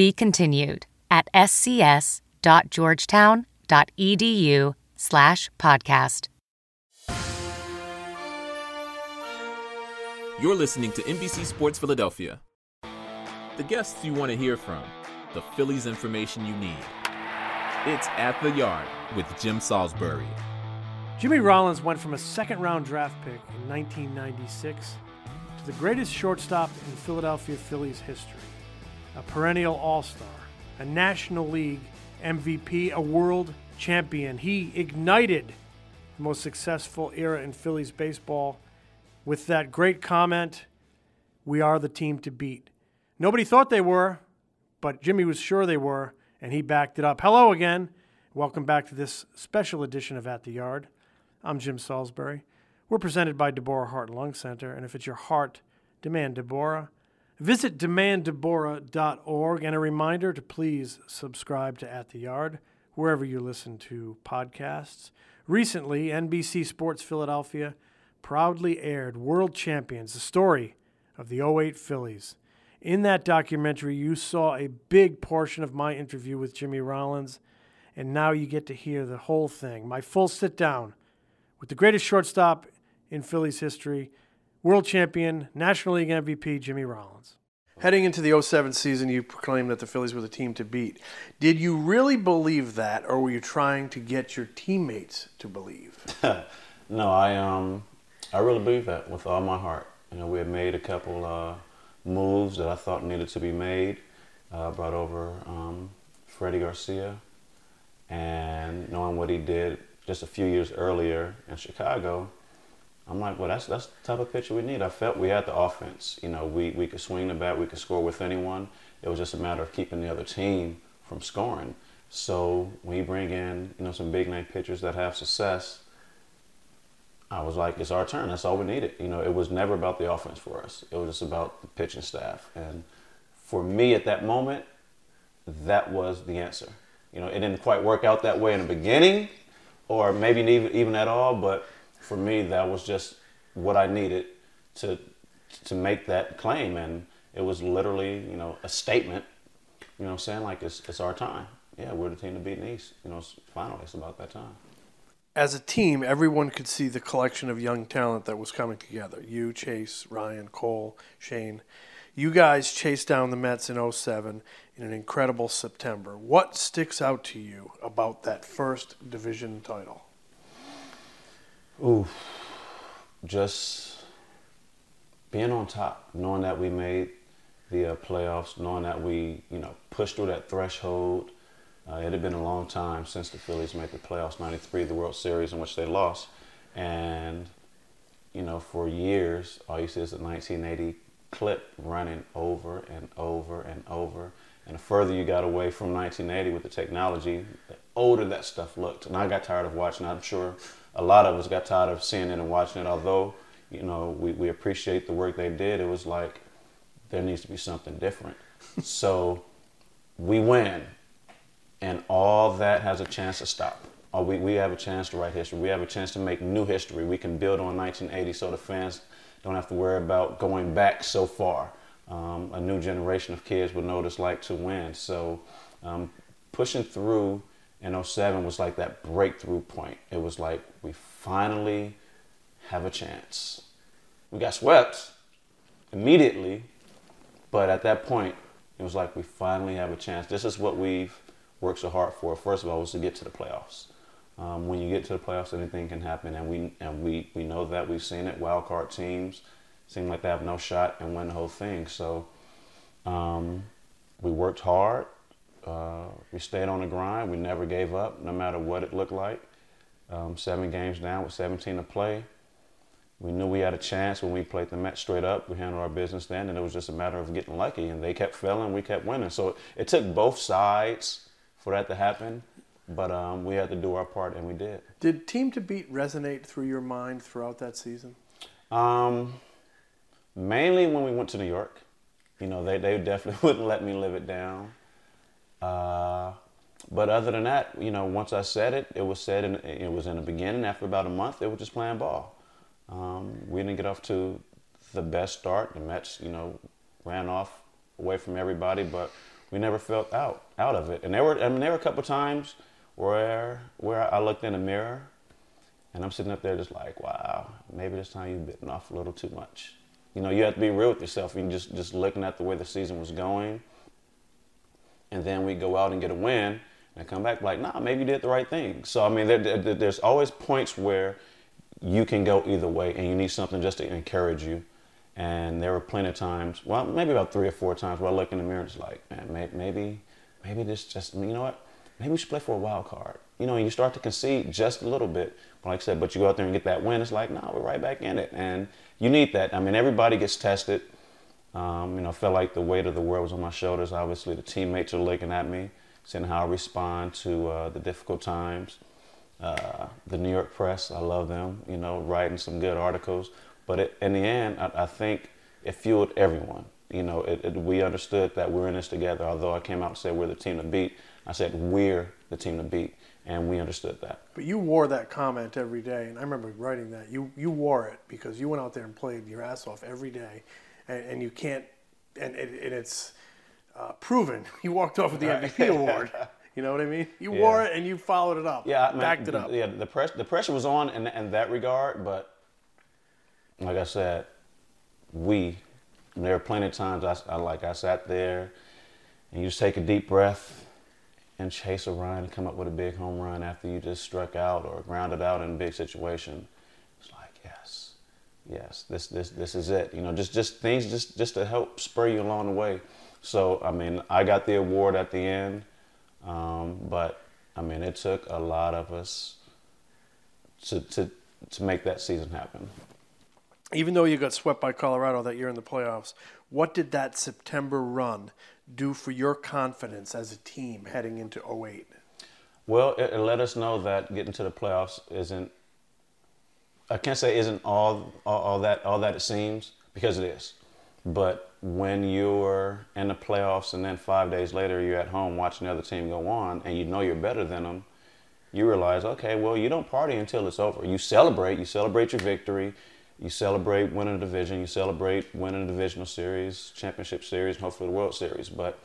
Be continued at scs.georgetown.edu slash podcast. You're listening to NBC Sports Philadelphia. The guests you want to hear from, the Phillies information you need. It's At the Yard with Jim Salisbury. Jimmy Rollins went from a second round draft pick in 1996 to the greatest shortstop in Philadelphia Phillies history, a perennial all star, a National League MVP, a world champion. He ignited the most successful era in Phillies baseball with that great comment We are the team to beat. Nobody thought they were, but Jimmy was sure they were, and he backed it up. Hello again. Welcome back to this special edition of At the Yard. I'm Jim Salisbury. We're presented by Deborah Heart and Lung Center, and if it's your heart, demand Deborah. Visit demanddeborah.org, and a reminder to please subscribe to At the Yard wherever you listen to podcasts. Recently, NBC Sports Philadelphia proudly aired World Champions, the story of the 08 Phillies. In that documentary, you saw a big portion of my interview with Jimmy Rollins, and now you get to hear the whole thing. My full sit down with the greatest shortstop in Phillies history, world champion, National League MVP, Jimmy Rollins. Heading into the 07 season, you proclaimed that the Phillies were the team to beat. Did you really believe that, or were you trying to get your teammates to believe? no, I um, I really believe that with all my heart. You know, we had made a couple uh, moves that I thought needed to be made. Uh, brought over um, Freddie Garcia, and knowing what he did just a few years earlier in Chicago, I'm like, well, that's that's the type of pitcher we need. I felt we had the offense. You know, we, we could swing the bat, we could score with anyone. It was just a matter of keeping the other team from scoring. So when you bring in, you know, some big name pitchers that have success, I was like, it's our turn. That's all we needed. You know, it was never about the offense for us. It was just about the pitching staff. And for me at that moment, that was the answer. You know, it didn't quite work out that way in the beginning, or maybe even even at all. But for me, that was just what I needed to to make that claim, and it was literally, you know, a statement. You know, I'm saying like it's it's our time. Yeah, we're the team to beat in. You know, finally, it's about that time as a team, everyone could see the collection of young talent that was coming together. You, Chase, Ryan, Cole, Shane. You guys chased down the Mets in 07 in an incredible September. What sticks out to you about that first division title? Ooh, just being on top, knowing that we made the uh, playoffs, knowing that we, you know, pushed through that threshold, uh, it had been a long time since the Phillies made the playoffs, 93, the World Series in which they lost. And, you know, for years, all you see is the 1980 clip running over and over and over. And the further you got away from 1980 with the technology, older that stuff looked. And I got tired of watching I'm sure a lot of us got tired of seeing it and watching it. Although, you know, we, we appreciate the work they did, it was like there needs to be something different. so we win and all that has a chance to stop. Or we, we have a chance to write history. We have a chance to make new history. We can build on 1980 so the fans don't have to worry about going back so far. Um, a new generation of kids will know what it's like to win. So um, pushing through in 07 was like that breakthrough point. It was like we finally have a chance. We got swept immediately, but at that point, it was like we finally have a chance. This is what we've worked so hard for, first of all, was to get to the playoffs. Um, when you get to the playoffs, anything can happen, and we and we we know that we've seen it. Wild card teams seem like they have no shot and win the whole thing. So um, we worked hard. Uh, we stayed on the grind. We never gave up, no matter what it looked like. Um, seven games down with 17 to play. we knew we had a chance when we played the Mets straight up. We handled our business then, and it was just a matter of getting lucky. And they kept failing, we kept winning. So it took both sides for that to happen, but um, we had to do our part, and we did. Did Team to Beat resonate through your mind throughout that season? Um, mainly when we went to New York. You know, they, they definitely wouldn't let me live it down. Uh, but other than that, you know, once I said it, it was said, and it was in the beginning. After about a month, it was just playing ball. Um, we didn't get off to the best start. The Mets, you know, ran off away from everybody, but we never felt out out of it. And there were, I mean, there were a couple times where where I looked in the mirror, and I'm sitting up there just like, wow, maybe this time you've bitten off a little too much. You know, you have to be real with yourself. You just just looking at the way the season was going, and then we go out and get a win, and come back like, nah, maybe you did the right thing. So I mean, there, there, there's always points where you can go either way, and you need something just to encourage you. And there were plenty of times, well, maybe about three or four times, where I look in the mirror and it's like, man, maybe, maybe this just, you know what? Maybe we should play for a wild card. You know, and you start to concede just a little bit. Like I said, but you go out there and get that win, it's like, nah, we're right back in it. And you need that. I mean, everybody gets tested. Um, you know, I felt like the weight of the world was on my shoulders. Obviously, the teammates are looking at me, seeing how I respond to uh, the difficult times. Uh, the New York press, I love them, you know, writing some good articles. But it, in the end, I, I, think it fueled everyone. You know, it, it, we understood that we're in this together. Although I came out and said we're the team to beat, I said we're the team to beat, and we understood that. But you wore that comment every day, and I remember writing that. You you wore it because you went out there and played your ass off every day, and, and you can't, and, and it's uh, proven. You walked off with the MVP award. You know what I mean? You yeah. wore it and you followed it up. Yeah, I mean, backed it up. Yeah, the press the pressure was on in, in that regard, but like I said, we there are plenty of times I, I like I sat there and you just take a deep breath and chase a run and come up with a big home run after you just struck out or grounded out in a big situation. It's like yes, yes, this this this is it. You know, just just things just just to help spur you along the way. So I mean, I got the award at the end. Um, but I mean, it took a lot of us to, to, to make that season happen. Even though you got swept by Colorado that year in the playoffs, what did that September run do for your confidence as a team heading into 08? Well, it, it let us know that getting to the playoffs isn't, I can't say isn't all, all, all that all that it seems because it is. But when you're in the playoffs and then five days later you're at home watching the other team go on and you know you're better than them, you realize, okay, well, you don't party until it's over. You celebrate. You celebrate your victory. You celebrate winning a division. You celebrate winning a divisional series, championship series, and hopefully the World Series. But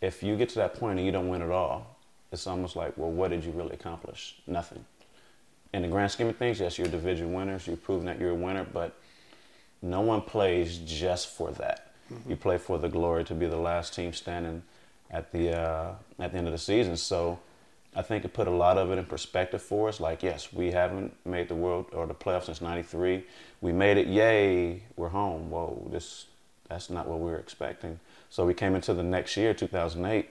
if you get to that point and you don't win at all, it's almost like, well, what did you really accomplish? Nothing. In the grand scheme of things, yes, you're division winners. You've proven that you're a winner, but no one plays just for that. Mm-hmm. You play for the glory to be the last team standing at the uh, at the end of the season. So I think it put a lot of it in perspective for us. Like, yes, we haven't made the world or the playoffs since '93. We made it. Yay, we're home. Whoa, this that's not what we were expecting. So we came into the next year, 2008,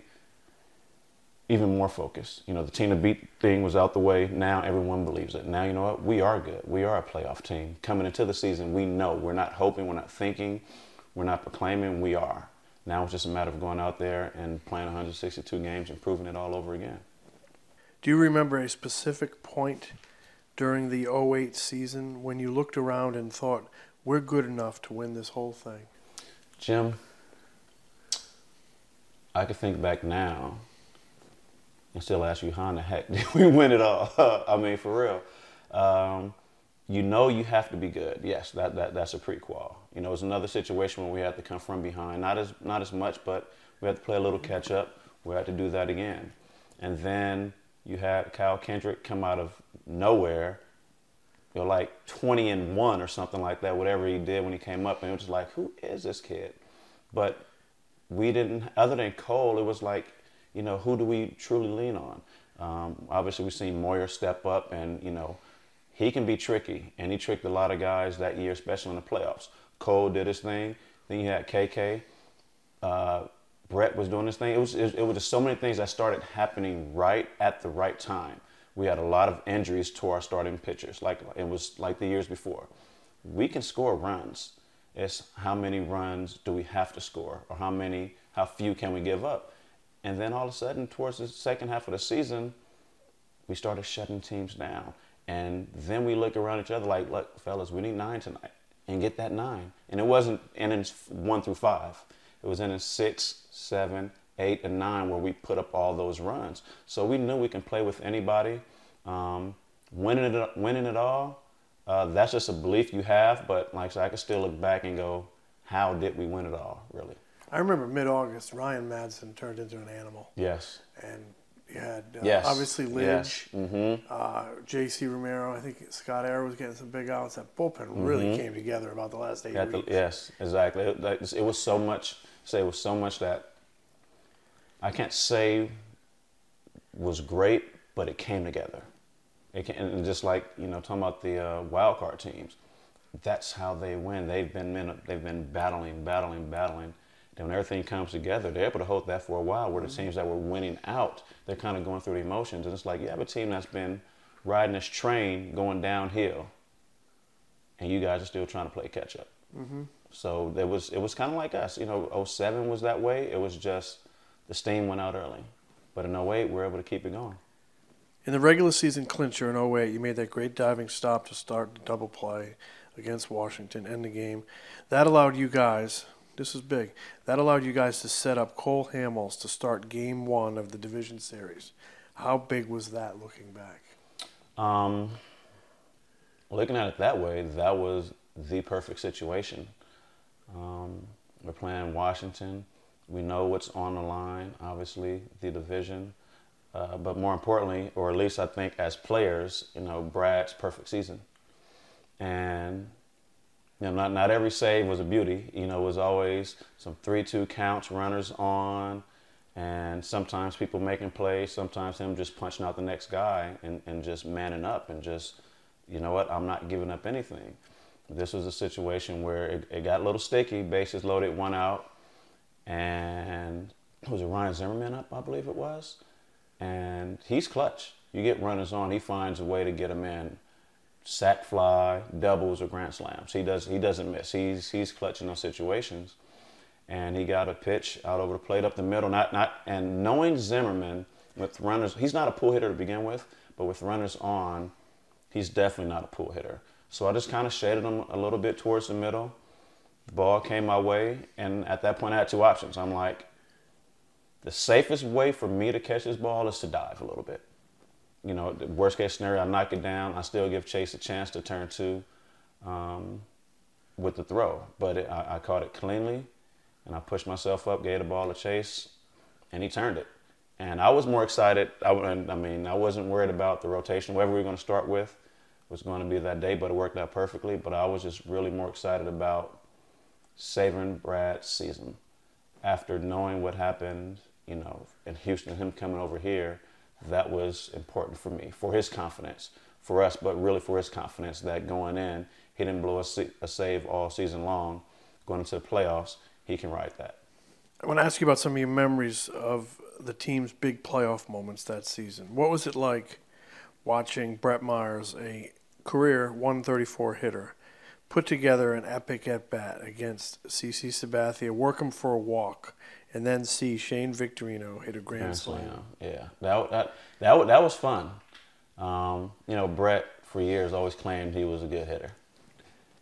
even more focused. You know, the team to beat thing was out the way. Now everyone believes it. Now you know what? We are good. We are a playoff team. Coming into the season, we know we're not hoping, we're not thinking, we're not proclaiming. We are. Now it's just a matter of going out there and playing 162 games and proving it all over again. Do you remember a specific point during the 08 season when you looked around and thought, we're good enough to win this whole thing? Jim, I can think back now and still ask you, how in the heck did we win it all? I mean, for real. Um, you know you have to be good. Yes, that, that that's a prequel. You know, it's another situation where we had to come from behind, not as not as much, but we had to play a little catch up. We had to do that again, and then you had Kyle Kendrick come out of nowhere, you know, like 20 and one or something like that. Whatever he did when he came up, and it was like, who is this kid? But we didn't. Other than Cole, it was like you know, who do we truly lean on? Um, obviously, we've seen Moyer step up, and you know, he can be tricky, and he tricked a lot of guys that year, especially in the playoffs. Cole did his thing. Then you had KK. Uh, Brett was doing his thing. It was, it, it was just so many things that started happening right at the right time. We had a lot of injuries to our starting pitchers, like it was like the years before. we can score runs. It's how many runs do we have to score, or how many, how few can we give up? And then all of a sudden, towards the second half of the season, we started shutting teams down. And then we look around each other like, look, fellas, we need nine tonight, and get that nine. And it wasn't innings one through five. It was innings six, seven, eight, and nine where we put up all those runs. So we knew we can play with anybody. Um, winning it, winning it all, uh, that's just a belief you have. But like I said, I can still look back and go, how did we win it all, really? I remember mid-August, Ryan Madson turned into an animal. Yes. And you had uh, Yes. obviously Lidge, Yes. Mm-hmm. uh, J.C. Romero. I think Scott Eyre was getting some big outs. That bullpen really came together about the last eight Mm-hmm. The, weeks. yes, exactly. It, it was so much. Say it was so much that I can't say was great, but it came together. It can, and just like you know, talking about the uh, wild card teams, that's how they win. They've been they've been battling, battling, battling. Then when everything comes together, they're able to hold that for a while. Where the teams that were winning out, they're kind of going through the emotions, and it's like you have a team that's been riding this train going downhill, and you guys are still trying to play catch up. Mm-hmm. So there was it was kind of like us, you know. 07 was that way. It was just the steam went out early, but in 08 we were able to keep it going. In the regular season clincher in 08, you made that great diving stop to start the double play against Washington, end the game. That allowed you guys, this is big, that allowed you guys to set up Cole Hamels to start game one of the division series. How big was that looking back? Um, looking at it that way, that was the perfect situation. Um, we're playing Washington. We know what's on the line, obviously, the division. Uh, but more importantly, or at least I think as players, you know, Brad's perfect season. And, you know, not, not every save was a beauty. You know, it was always some 3 2 counts, runners on, and sometimes people making plays, sometimes him just punching out the next guy and, and just manning up and just, you know what, I'm not giving up anything. This was a situation where it, it got a little sticky, bases loaded, one out, and was it Ryan Zimmerman up, I believe it was? And he's clutch. You get runners on, he finds a way to get them in. Sack fly, doubles, or grand slams. He does. He doesn't miss. He's he's clutch in those situations and he got a pitch out over the plate up the middle. Not not and knowing Zimmerman with runners, he's not a pull hitter to begin with, but with runners on, he's definitely not a pull hitter. So I just kind of shaded him a little bit towards the middle. The ball came my way, and at that point I had two options. I'm like, the safest way for me to catch this ball is to dive a little bit. You know, worst case scenario, I knock it down. I still give Chase a chance to turn two um, with the throw, but it, I, I caught it cleanly and I pushed myself up, gave the ball to chase, and he turned it. And I was more excited. I, I mean, I wasn't worried about the rotation. Whoever we were going to start with was going to be that day, but it worked out perfectly. But I was just really more excited about savoring Brad's season after knowing what happened, you know, in Houston, him coming over here. That was important for me, for his confidence, for us, but really for his confidence that going in, he didn't blow a, a save all season long. Going into the playoffs, he can ride that. I want to ask you about some of your memories of the team's big playoff moments that season. What was it like watching Brett Myers, a career 134 hitter, put together an epic at bat against CC Sabathia, work him for a walk, and then see Shane Victorino hit a grand slam. Yeah, that that that that was fun. Um, you know, Brett for years always claimed he was a good hitter,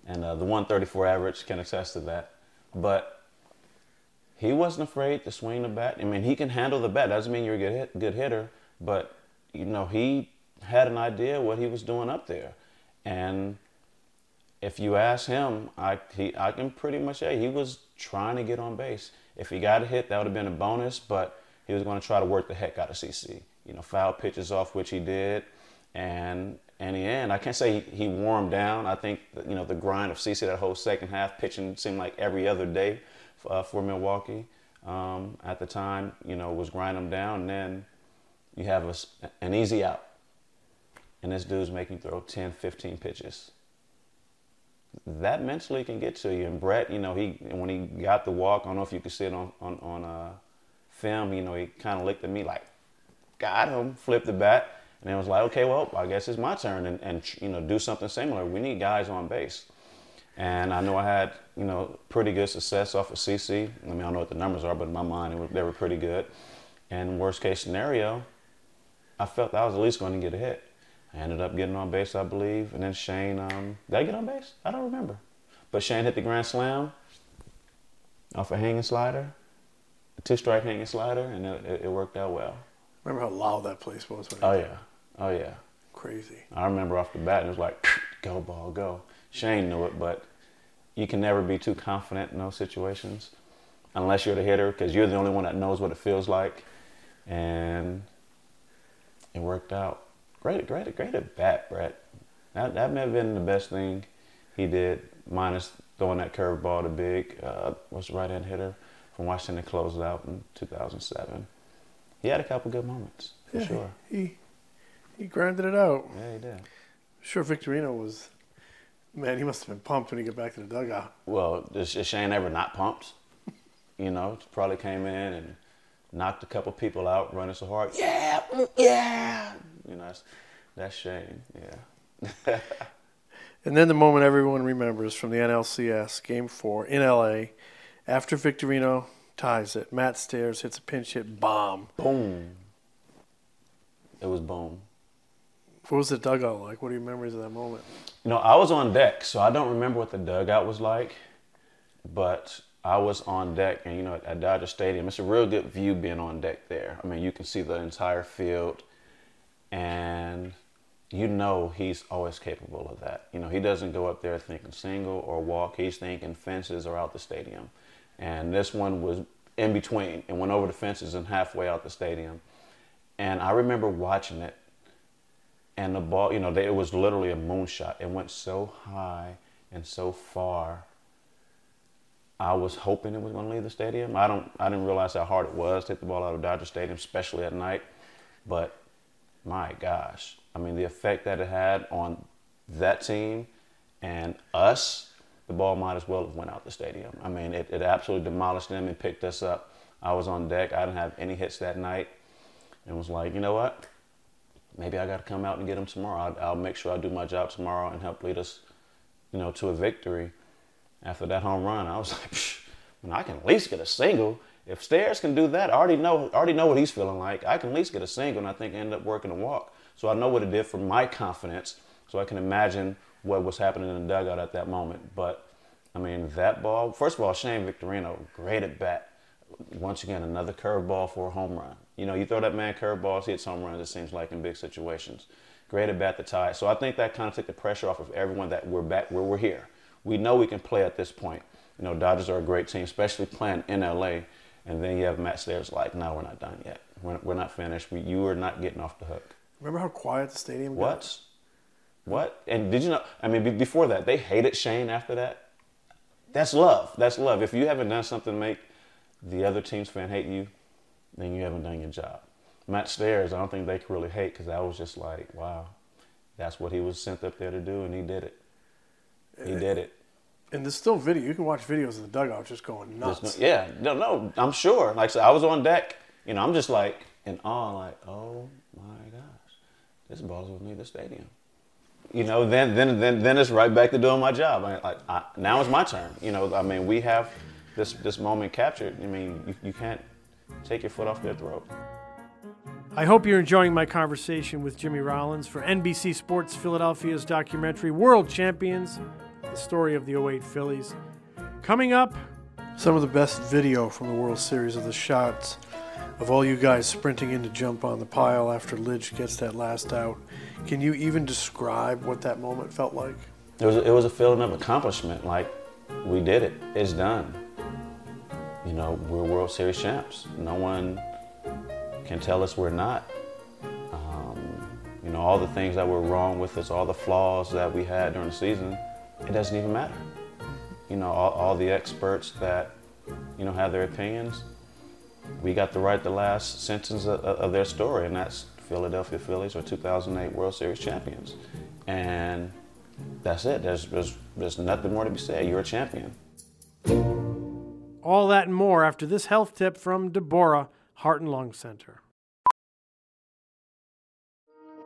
and uh, the 134 average can attest to that. But he wasn't afraid to swing the bat. I mean, he can handle the bat. Doesn't mean you're a good hit, good hitter, but you know he had an idea what he was doing up there, and if you ask him, I he I can pretty much say he was trying to get on base. If he got a hit, that would have been a bonus, but he was going to try to work the heck out of CC. You know, foul pitches off, which he did, and in the end, I can't say he, he warmed down. I think that, you know the grind of CC that whole second half pitching seemed like every other day uh, for Milwaukee um, at the time. You know, was grinding him down, and then you have a an easy out, and this dude's making you throw 10, 15 pitches that mentally can get to you. And Brett, you know, he when he got the walk, I don't know if you could see it on on, on uh, film. You know, he kind of looked at me like, got him, flipped the bat, and it was like, okay, well, I guess it's my turn, and, and you know, do something similar. We need guys on base. And I know I had, you know, pretty good success off of CC. I mean, I don't know what the numbers are, but in my mind, was, they were pretty good. And worst case scenario, I felt I was at least going to get a hit. I ended up getting on base, I believe. And then Shane, um, did I get on base? I don't remember. But Shane hit the grand slam off a hanging slider, a two strike hanging slider, and it, it, worked out well. Remember how loud that place was? oh, yeah. Oh, yeah. Crazy. I remember off the bat, and it was like, go, ball, go. Shane knew it, but you can never be too confident in those situations unless you're the hitter because you're the only one that knows what it feels like. And it worked out. Great, great, great at bat, Brett. That, that may have been the best thing he did, minus throwing that curveball to Big, uh, was right hand hitter from Washington closed out in 2007. He had a couple good moments, for yeah, sure. He, he grinded it out. Yeah, he did. Sure, Victorino was Man, he must have been pumped when he got back to the dugout. Well, is, Shane ever not pumped? You know, probably came in and knocked a couple people out running so hard. Yeah, yeah. You know, that's, that's Shane. Yeah. and then the moment everyone remembers from the NLCS Game Four in LA, after Victorino ties it, Matt Stairs hits a pinch hit bomb. Boom. It was boom. What was the dugout like? What are your memories of that moment? You know, I was on deck, so I don't remember what the dugout was like, but I was on deck, and you know, at Dodger Stadium, it's a real good view being on deck there. I mean, you can see the entire field, and you know he's always capable of that. You know, he doesn't go up there thinking single or walk. He's thinking fences or out the stadium, and this one was in between and went over the fences and halfway out the stadium. And I remember watching it and the ball, you know, they, it was literally a moonshot. It went so high and so far. I was hoping it was going to leave the stadium. I don't, I didn't realize how hard it was to hit the ball out of Dodger Stadium, especially at night. But my gosh, I mean, the effect that it had on that team and us, the ball might as well have went out the stadium. I mean, it, it absolutely demolished them and picked us up. I was on deck. I didn't have any hits that night, and was like, you know what? maybe I got to come out and get them tomorrow. I'll, I'll, make sure I do my job tomorrow and help lead us, you know, to a victory. After that home run, I was like, Psh, I can at least get a single. If Stairs can do that, I already know, already know what he's feeling like. I can at least get a single, and I think end up working a walk. So I know what it did for my confidence. So I can imagine what was happening in the dugout at that moment. But I mean, that ball. First of all, Shane Victorino, great at bat. Once again, another curveball for a home run. You know, you throw that man curveballs, he hits home runs, it seems like, in big situations. Great at bat the tie. So I think that kind of took the pressure off of everyone that we're back where we're here. We know we can play at this point. You know, Dodgers are a great team, especially playing in LA. And then you have Matt Stairs like, no, we're not done yet. We're, we're not finished. We, you are not getting off the hook. Remember how quiet the stadium what? got? What? And did you know? I mean, before that, they hated Shane after that. That's love. That's love. If you haven't done something to make the other team's fan hate you, then you haven't done your job. Matt Stairs, I don't think they could really hate because I was just like, wow, that's what he was sent up there to do, and he did it. He eh, did it. And there's still video. You can watch videos of the dugout just going nuts. No, yeah, no, no, I'm sure. Like I said, I was on deck. You know, I'm just like in awe, like, oh my gosh, this ball's gonna leave the stadium. You know, then then then then it's right back to doing my job. I, like I, now it's my turn. You know, I mean, we have this this moment captured. I mean, you, you can't take your foot off their throat. I hope you're enjoying my conversation with Jimmy Rollins for NBC Sports Philadelphia's documentary World Champions, the story of the 08 Phillies. Coming up, some of the best video from the World Series of the shots of all you guys sprinting in to jump on the pile after Lidge gets that last out. Can you even describe what that moment felt like? It was, it was a feeling of accomplishment, like we did it, it's done you know, we're World Series champs. No one can tell us we're not. Um, you know, all the things that were wrong with us, all the flaws that we had during the season, it doesn't even matter. You know, all, all the experts that, you know, have their opinions, we got to write the last sentence of, of their story, and that's Philadelphia Phillies are 2008 World Series champions. And that's it. There's, there's, there's nothing more to be said. You're a champion. All that and more after this health tip from Deborah, Heart and Lung Center.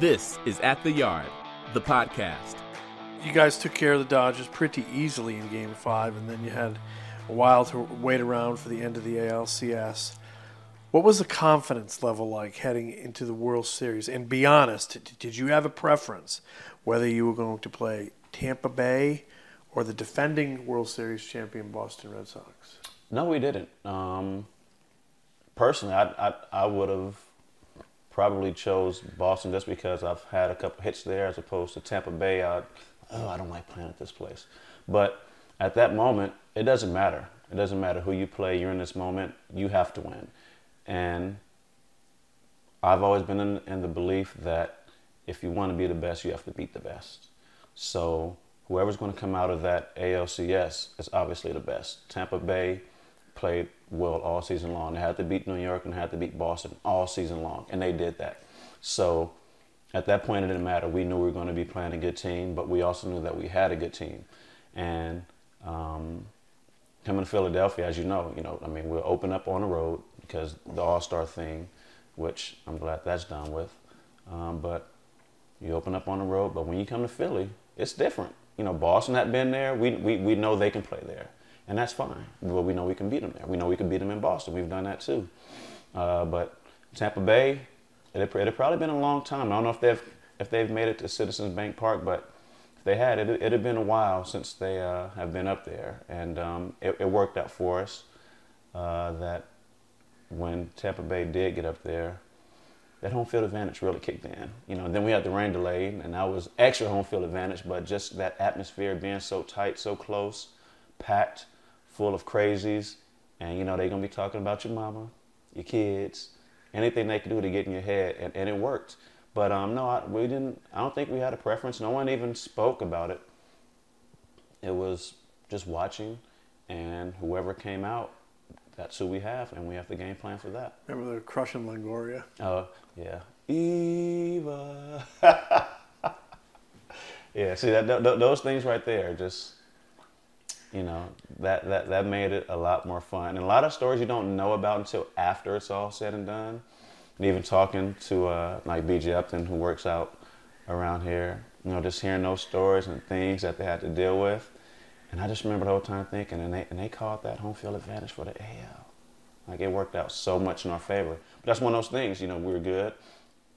This is At the Yard, the podcast. You guys took care of the Dodgers pretty easily in Game 5, and then you had a while to wait around for the end of the ALCS. What was the confidence level like heading into the World Series? And be honest, did you have a preference whether you were going to play Tampa Bay or the defending World Series champion Boston Red Sox? No, we didn't. Um, personally, I, I, I would have probably chose Boston just because I've had a couple hits there as opposed to Tampa Bay. I, oh, I don't like playing at this place. But at that moment, it doesn't matter. It doesn't matter who you play. You're in this moment. You have to win. And I've always been in, in the belief that if you want to be the best, you have to beat the best. So whoever's going to come out of that ALCS is obviously the best. Tampa Bay played well all season long. They had to beat New York and had to beat Boston all season long, and they did that. So at that point, it didn't matter. We knew we were going to be playing a good team, but we also knew that we had a good team. And um, coming to Philadelphia, as you know, you know, I mean, we'll open up on the road because the All Star thing, which I'm glad that's done with. Um, but you open up on the road, but when you come to Philly, it's different. You know, Boston had been there. We, we, we know they can play there and that's fine. But we know we can beat them there. We know we can beat them in Boston. We've done that too. Uh, but Tampa Bay, it had, probably been a long time. I don't know if they've if they've made it to Citizens Bank Park, but if they had, it it had been a while since they uh, have been up there, and um, it, it, worked out for us uh, that when Tampa Bay did get up there. That home field advantage really kicked in, you know. Then we had the rain delay, and that was extra home field advantage. But just that atmosphere being so tight, so close, packed, full of crazies, and you know they're gonna be talking about your mama, your kids, anything they can do to get in your head, and, and it worked. But um, no, I, we didn't. I don't think we had a preference. No one even spoke about it. It was just watching, and whoever came out, that's who we have, and we have the game plan for that. Remember the crushing Longoria? Oh uh, yeah, Eva. yeah, see that, th- those things right there just you know that that that made it a lot more fun. And a lot of stories you don't know about until after it's all said and done. And even talking to uh, like bj upton who works out around here you know just hearing those stories and things that they had to deal with. And i just remember the whole time thinking and they, and they called that home field advantage for the al like it worked out so much in our favor. But that's one of those things you know we were good.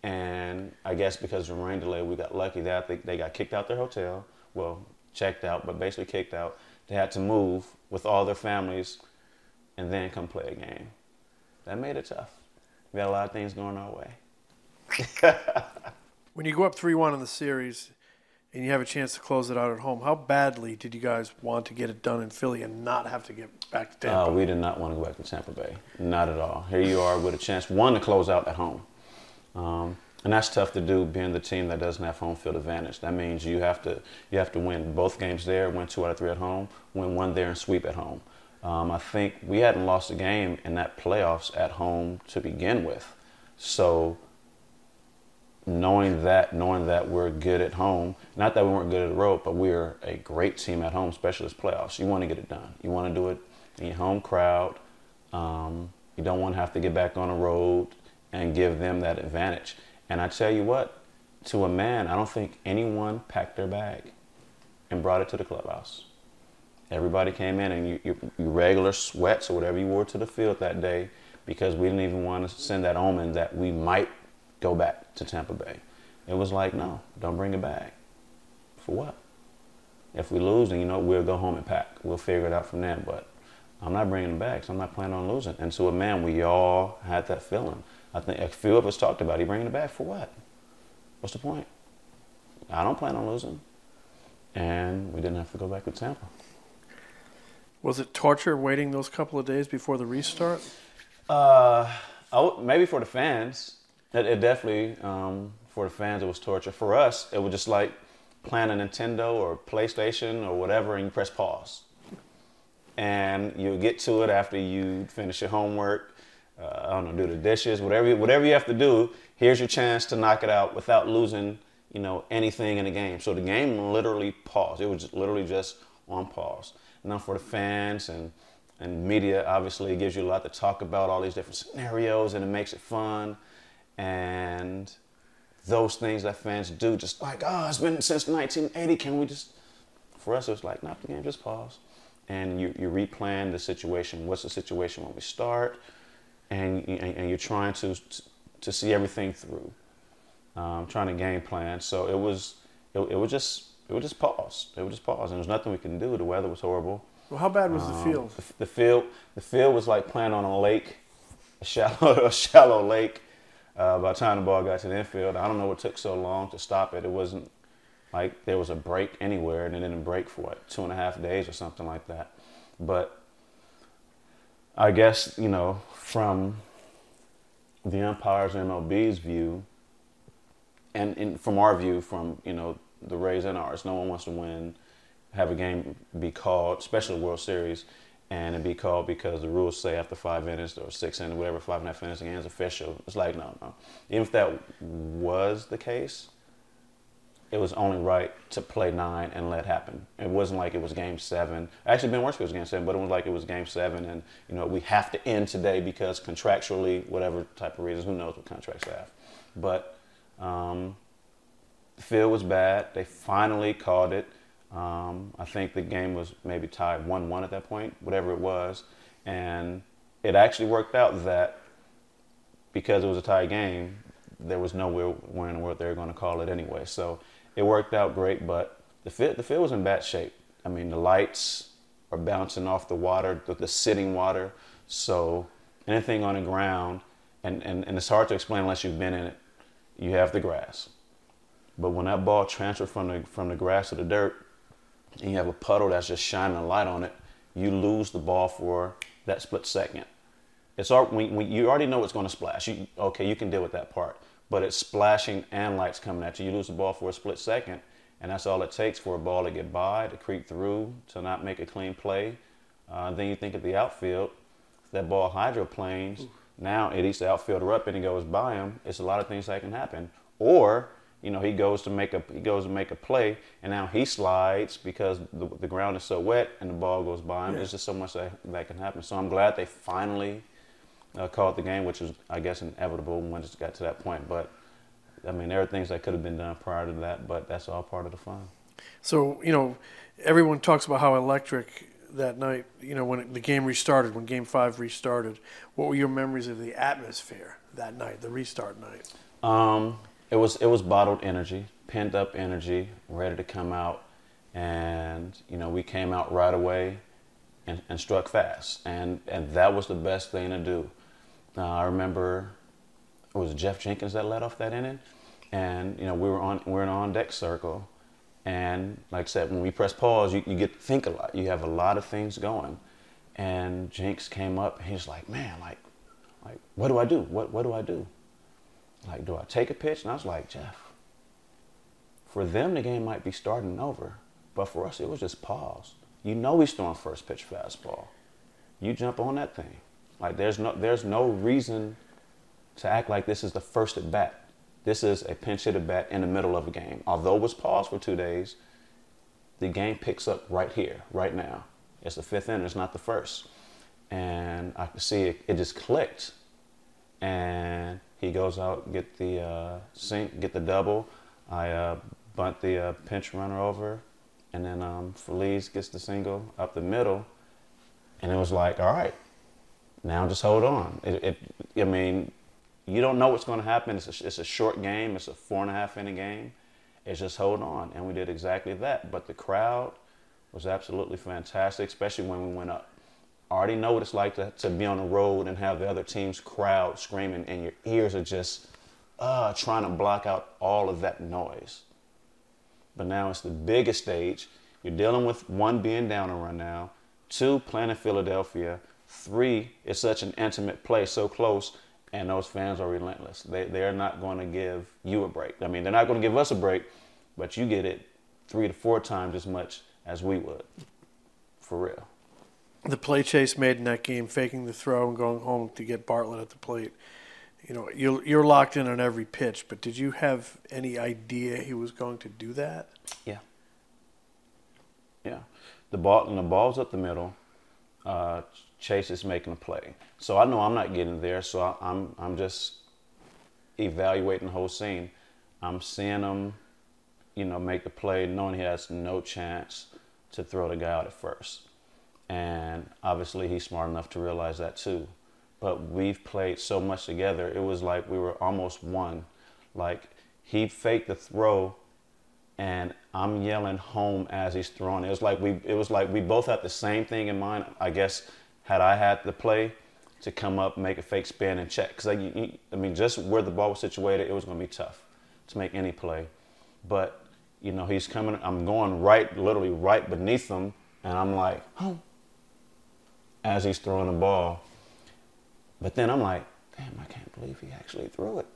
And i guess because of the rain delay we got lucky that they, they got kicked out their hotel. Well checked out but basically kicked out they had to move with all their families and then come play a game. That made it tough. We had a lot of things going our way. when you go up 3 1 in the series and you have a chance to close it out at home, how badly did you guys want to get it done in Philly and not have to get back to Tampa? Uh, we did not want to go back to Tampa Bay. Not at all. Here you are with a chance, one, to close out at home. Um, and that's tough to do being the team that doesn't have home field advantage. That means you have to you have to win both games there, win two out of three at home, win one there, and sweep at home. Um, I think we hadn't lost a game in that playoffs at home to begin with. So knowing that, knowing that we're good at home, not that we weren't good at the road, but we're a great team at home, especially this playoffs. You want to get it done. You want to do it in your home crowd. Um, you don't want to have to get back on the road and give them that advantage. And I tell you what, to a man, I don't think anyone packed their bag and brought it to the clubhouse. Everybody came in and you, you, regular sweats or whatever you wore to the field that day, because we didn't even want to send that omen that we might go back to Tampa Bay. It was like, no, don't bring it back. For what? If we lose, then you know we'll go home and pack. We'll figure it out from there. But I'm not bringing it back, so I'm not planning on losing. And so, a man, we all had that feeling. I think a few of us talked about, he bringing it back for what? What's the point? I don't plan on losing. And we didn't have to go back to Tampa. Was it torture waiting those couple of days before the restart? Uh, maybe for the fans. It, it definitely, um, for the fans, it was torture. For us, it was just like playing a Nintendo or PlayStation or whatever, and you press pause. And you'll get to it after you finish your homework, uh, I don't know, do the dishes, whatever, whatever you have to do. Here's your chance to knock it out without losing, you know, anything in the game. So the game literally paused. It was literally just on pause. Now for the fans and and media, obviously, it gives you a lot to talk about, all these different scenarios, and it makes it fun. And those things that fans do, just like, oh, it's been since 1980. Can we just? For us, it was like, not the game, just pause, and you you replan the situation. What's the situation when we start? And and, and you're trying to to see everything through, um, trying to game plan. So it was it, it was just it was just pause. It was just pause, and there's nothing we can do. The weather was horrible. Well, how bad was the Um, field? The, the field, the field was like playing on a lake, a shallow, a shallow lake. Uh, by the time the ball got to the infield, I don't know what took so long to stop it. It wasn't like there was a break anywhere, and it didn't break for what two and a half days or something like that. But I guess you know from the umpires and MLB's view, and, and from our view, from you know the Rays and ours, no one wants to win, have a game be called, especially World Series, and it be called because the rules say after five innings or six innings, whatever, five and a half innings, the game's official. It's like no, no. Even if that was the case, it was only right to play nine and let happen. It wasn't like it was game seven. Actually, if it was game seven, but it was like it was game seven, and you know we have to end today because contractually, whatever type of reasons, who knows what contracts they have. But um, the field was bad. They finally called it. Um, I think the game was maybe tied one-one at that point, whatever it was, and it actually worked out that because it was a tie game, there was nowhere where in the world they were going to call it anyway. So it worked out great, but the field, the field was in bad shape. I mean, the lights are bouncing off the water, the, the sitting water. So anything on the ground, and, and, and it's hard to explain unless you've been in it, you have the grass. But when that ball transferred from the, from the grass to the dirt, and you have a puddle that's just shining a light on it, you lose the ball for that split second. It's all, when, when you already know it's going to splash. You, okay, you can deal with that part. But it's splashing and lights coming at you. You lose the ball for a split second, and that's all it takes for a ball to get by, to creep through, to not make a clean play. Uh, then you think of the outfield, that ball hydroplanes. Now it eats the outfielder up and he goes by him. It's a lot of things that can happen. Or you know he goes to make a he goes to make a play and now he slides because the, the ground is so wet and the ball goes by him. There's just so much that, that can happen. So I'm glad they finally uh, called the game, which was I guess inevitable when it got to that point. But I mean there are things that could have been done prior to that, but that's all part of the fun. So you know, everyone talks about how electric that night. You know, when the game restarted, when Game Five restarted. What were your memories of the atmosphere that night, the restart night? Um, it was it was bottled energy, pent up energy, ready to come out, and you know we came out right away, and, and struck fast, and and that was the best thing to do. Uh, I remember it was Geoff Jenkins that led off that inning, and you know we were on we we're in an on deck circle, and like I said, when we press pause, you, you get to think a lot. You have a lot of things going, and Jenks came up, and he's like, man, like, like what do I do? What what do I do? Like, do I take a pitch? And I was like, Geoff, for them, the game might be starting over. But for us, it was just pause. You know he's throwing first pitch fastball. You jump on that thing. Like, there's no, there's no reason to act like this is the first at bat. This is a pinch hit at bat in the middle of a game. Although it was paused for two days, the game picks up right here, right now. It's the fifth inning, it's not the first. And I could see it, it just clicked. And he goes out, get the uh, sink, get the double. I uh, bunt the uh, pinch runner over, and then um, Feliz gets the single up the middle. And it was like, all right, now just hold on. It, it, I mean, you don't know what's going to happen. It's a, it's a short game. It's a four and a half inning game. It's just hold on, and we did exactly that. But the crowd was absolutely fantastic, especially when we went up. I already know what it's like to, to be on the road and have the other team's crowd screaming, and your ears are just uh, trying to block out all of that noise. But now it's the biggest stage. You're dealing with one being down a run now, two playing in Philadelphia, three is such an intimate place, so close, and those fans are relentless. They they're not going to give you a break. I mean, they're not going to give us a break, but you get it three to four times as much as we would, for real. The play Chase made in that game, faking the throw and going home to get Bartlett at the plate. You know, you're, you're locked in on every pitch, but did you have any idea he was going to do that? Yeah. Yeah. The ball and the ball's up the middle. Uh, Chase is making a play, so I know I'm not getting there. So I, I'm I'm just evaluating the whole scene. I'm seeing him, you know, make the play, knowing he has no chance to throw the guy out at first. And obviously, he's smart enough to realize that too. But we've played so much together, it was like we were almost one. Like, he faked the throw, and I'm yelling home as he's throwing. It was like we, it was like we both had the same thing in mind. I guess had I had the play to come up, make a fake spin, and check. Because I, I mean, just where the ball was situated, it was going to be tough to make any play. But you know, he's coming. I'm going right, literally right beneath him, and I'm like, oh, as he's throwing the ball. But then I'm like, damn, I can't believe he actually threw it.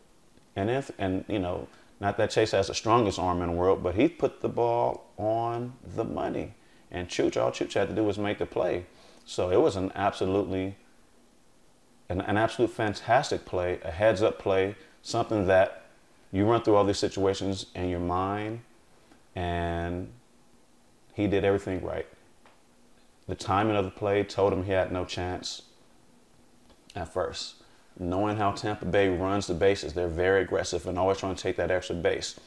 And if and you know, not that Chase has the strongest arm in the world, but he put the ball on the money. And Chooch, all Chooch had to do was make the play. So it was an absolutely an, an absolute fantastic play, a heads up play, something that you run through all these situations in your mind and he did everything right. The timing of the play told him he had no chance at first. Knowing how Tampa Bay runs the bases, they're very aggressive and always trying to take that extra base.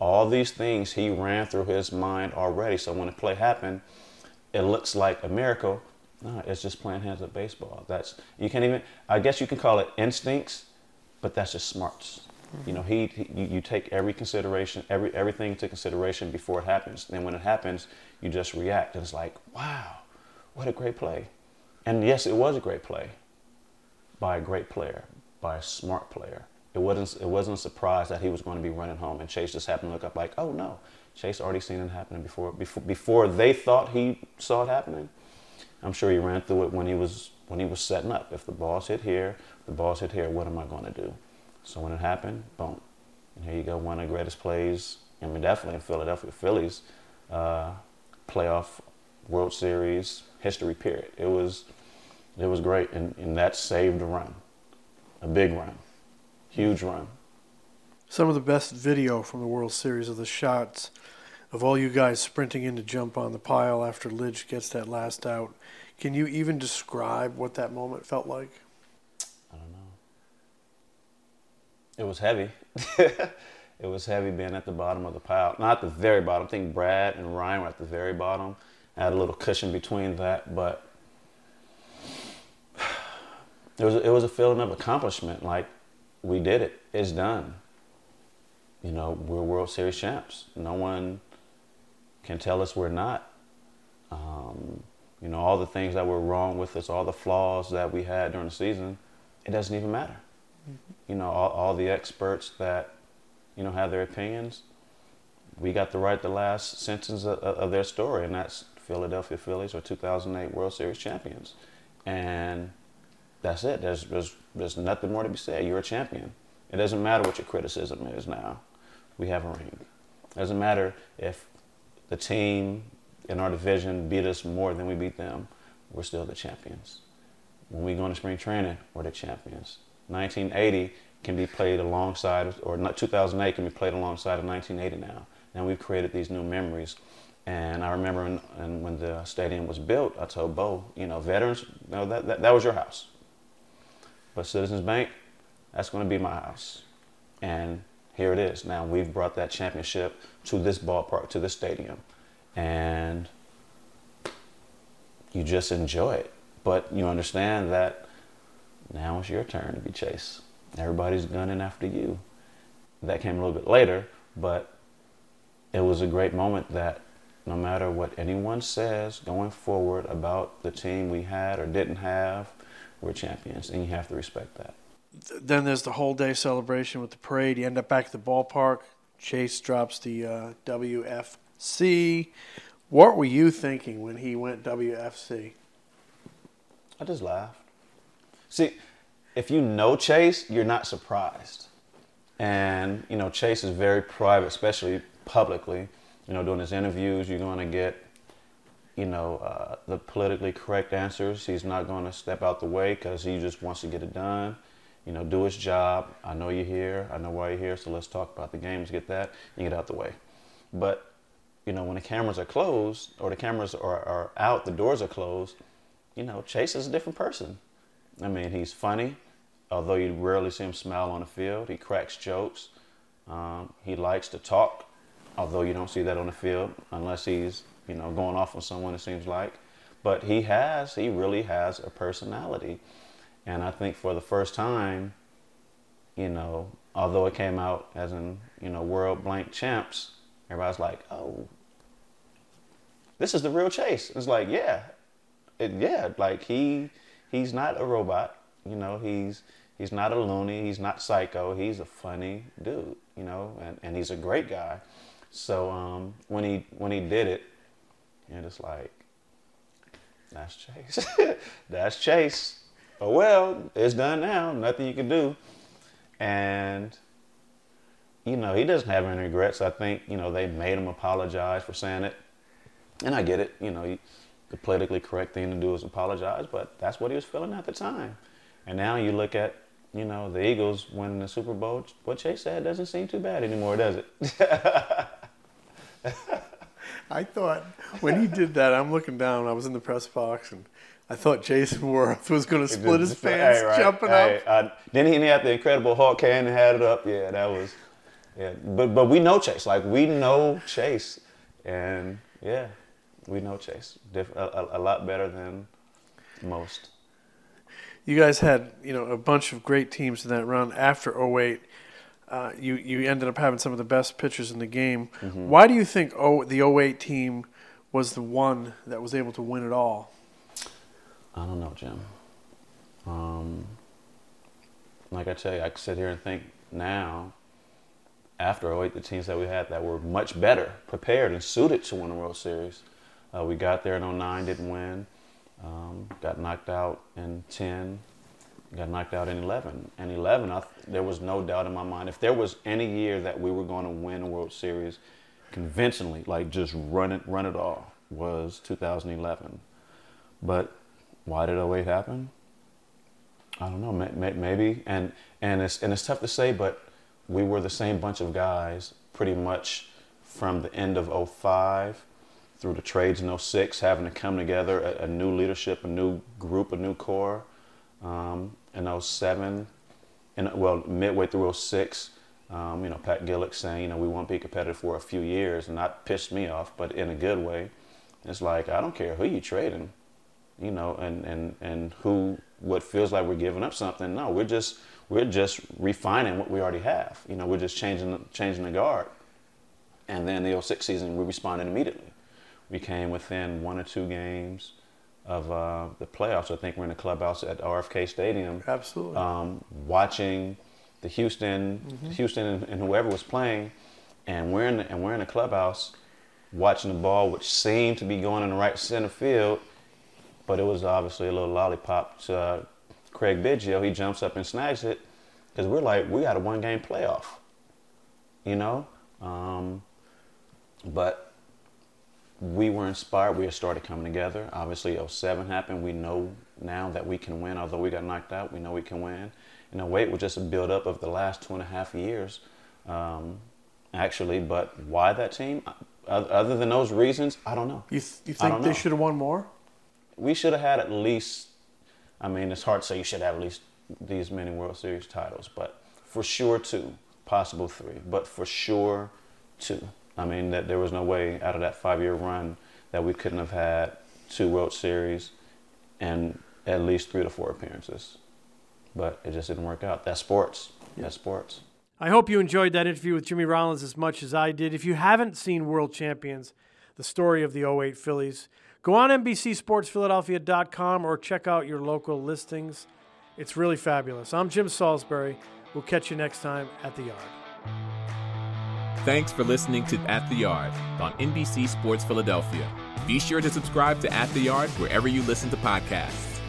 All these things he ran through his mind already. So when the play happened, it looks like a miracle. No, it's just playing hands of baseball. That's you can't even. I guess you can call it instincts, but that's just smarts. You know, he, he you, you, take every consideration, every everything into consideration before it happens. Then when it happens, you just react, and it's like, wow, what a great play. And yes, it was a great play by a great player, by a smart player. It wasn't it wasn't a surprise that he was going to be running home, and Chase just happened to look up like, oh no, Chase already seen it happening before before before they thought he saw it happening. I'm sure he ran through it when he was when he was setting up. If the ball's hit here, the ball's hit here. What am I going to do? So when it happened, boom. And here you go, one of the greatest plays, I mean, definitely in Philadelphia Phillies uh, playoff World Series history period. It was, it was great, and, and that saved a run, a big run, huge run. Some of the best video from the World Series of the shots of all you guys sprinting in to jump on the pile after Lidge gets that last out. Can you even describe what that moment felt like? I don't know. It was heavy. it was heavy being at the bottom of the pile. Not the very bottom. I think Brad and Ryan were at the very bottom. I had a little cushion between that, but it was it was a feeling of accomplishment. Like we did it. It's done. You know, we're World Series champs. No one can tell us we're not. Um, you know, all the things that were wrong with us, all the flaws that we had during the season, it doesn't even matter. Mm-hmm. You know, all, all the experts that, you know, have their opinions, we got to write the last sentence of, of, their story, and that's Philadelphia Phillies are 2008 World Series champions. And that's it. There's, there's, there's nothing more to be said. You're a champion. It doesn't matter what your criticism is now. We have a ring. It doesn't matter if the team in our division beat us more than we beat them. We're still the champions. When we go into spring training, we're the champions. 1980 can be played alongside, or 2008 can be played alongside of 1980 now. And we've created these new memories. And I remember in, when the stadium was built, I told Bo, you know, veterans, no, that, that, that was your house. But Citizens Bank, that's going to be my house. And here it is. Now we've brought that championship to this ballpark, to this stadium. And you just enjoy it. But you understand that now it's your turn to be chased. Everybody's gunning after you. That came a little bit later, but it was a great moment that no matter what anyone says going forward about the team we had or didn't have, we're champions, and you have to respect that. Then there's the whole day celebration with the parade. You end up back at the ballpark. Chase drops the uh, WFC. What were you thinking when he went WFC? I just laughed. See, if you know Chase, you're not surprised. And, you know, Chase is very private, especially publicly. You know, doing his interviews, you're going to get, you know, uh, the politically correct answers. He's not going to step out the way because he just wants to get it done. You know, do his job. I know you're here. I know why you're here. So let's talk about the games, get that, and get out the way. But, you know, when the cameras are closed or the cameras are, are out, the doors are closed, you know, Chase is a different person. I mean, he's funny, although you rarely see him smile on the field. He cracks jokes. Um, he likes to talk, although you don't see that on the field unless he's, you know, going off on someone, it seems like. But he has, he really has a personality. And I think for the first time, you know, although it came out as in, you know, world blank champs, everybody's like, oh, this is the real Chase. It's like, yeah, it, yeah, like he he's not a robot. You know, he's he's not a loony. He's not psycho. He's a funny dude. You know, and, and he's a great guy. So um, when he when he did it, and it's like, that's Chase. that's Chase. Oh well, it's done now. Nothing you can do. And you know, he doesn't have any regrets. I think you know they made him apologize for saying it, and I get it. You know. The politically correct thing to do is apologize, but that's what he was feeling at the time. And now you look at, you know, the Eagles winning the Super Bowl. What Chase said doesn't seem too bad anymore, does it? I thought when he did that, I'm looking down. I was in the press box, and I thought Jayson Werth was going to split his pants, hey, right, jumping hey, up. Uh, then he had the Incredible Hulk hand and had it up. Yeah, that was. Yeah, but but we know Chase. Like we know Chase, and yeah, we know Chase Diff- a, a, lot better than most. You guys had you know a bunch of great teams in that run after 08. Uh, you you ended up having some of the best pitchers in the game. Mm-hmm. Why do you think oh, the 08 team was the one that was able to win it all? I don't know, Jim. Um, like I tell you, I can sit here and think now after 08, the teams that we had that were much better prepared and suited to win a World Series. Uh, we got there in 09, didn't win. Um, got knocked out in 10, got knocked out in 11. And 11, th- there was no doubt in my mind. If there was any year that we were going to win a World Series conventionally, like just run it, run it all, was 2011. But why did 08 happen? I don't know. Maybe, and and it's and it's tough to say, but we were the same bunch of guys pretty much from the end of 05 through the trades in 06, having to come together, a, a new leadership, a new group, a new core. Um, in 07, and well, midway through 06, um, you know, Pat Gillick saying, you know, we won't be competitive for a few years, and that pissed me off, but in a good way. It's like, I don't care who you're trading, you know, and, and, and who, what feels like we're giving up something. No, we're just, we're just refining what we already have. You know, we're just changing, changing the guard. And then the 06 season, we responded immediately we came within one or two games of uh, the playoffs. I think we're in the clubhouse at RFK Stadium. Absolutely. Um, watching the Houston, mm-hmm. Houston and, and, whoever was playing, and we're in the, and we're in the clubhouse watching the ball, which seemed to be going in the right center field, but it was obviously a little lollipop to uh, Craig Biggio. He jumps up and snags it because we're like, we got a one game playoff, you know. Um, but we were inspired. We had started coming together. Obviously, 07 happened. We know now that we can win. Although we got knocked out, we know we can win. And 08 was just a build up of the last two and a half years, um, actually. But why that team? Other than those reasons, I don't know. You, th- you think they should have won more? We should have had at least. I mean, it's hard to say you should have at least these many World Series titles, but for sure two, possible three, but for sure two. I mean, that there was no way out of that five-year run that we couldn't have had two World Series and at least three to four appearances. but it just didn't work out. That's sports. That's sports. I hope you enjoyed that interview with Jimmy Rollins as much as I did. If you haven't seen World Champions, the story of the 08 Phillies, go on NBCSportsPhiladelphia.com or check out your local listings. It's really fabulous. I'm Jim Salisbury. We'll catch you next time at the Yard. Thanks for listening to At the Yard on NBC Sports Philadelphia. Be sure to subscribe to At the Yard wherever you listen to podcasts.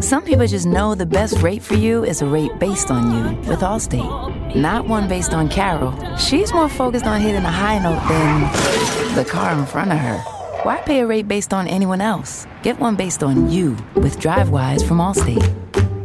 Some people just know the best rate for you is a rate based on you with Allstate, not one based on Carol. She's more focused on hitting a high note than the car in front of her. Why pay a rate based on anyone else? Get one based on you with DriveWise from Allstate.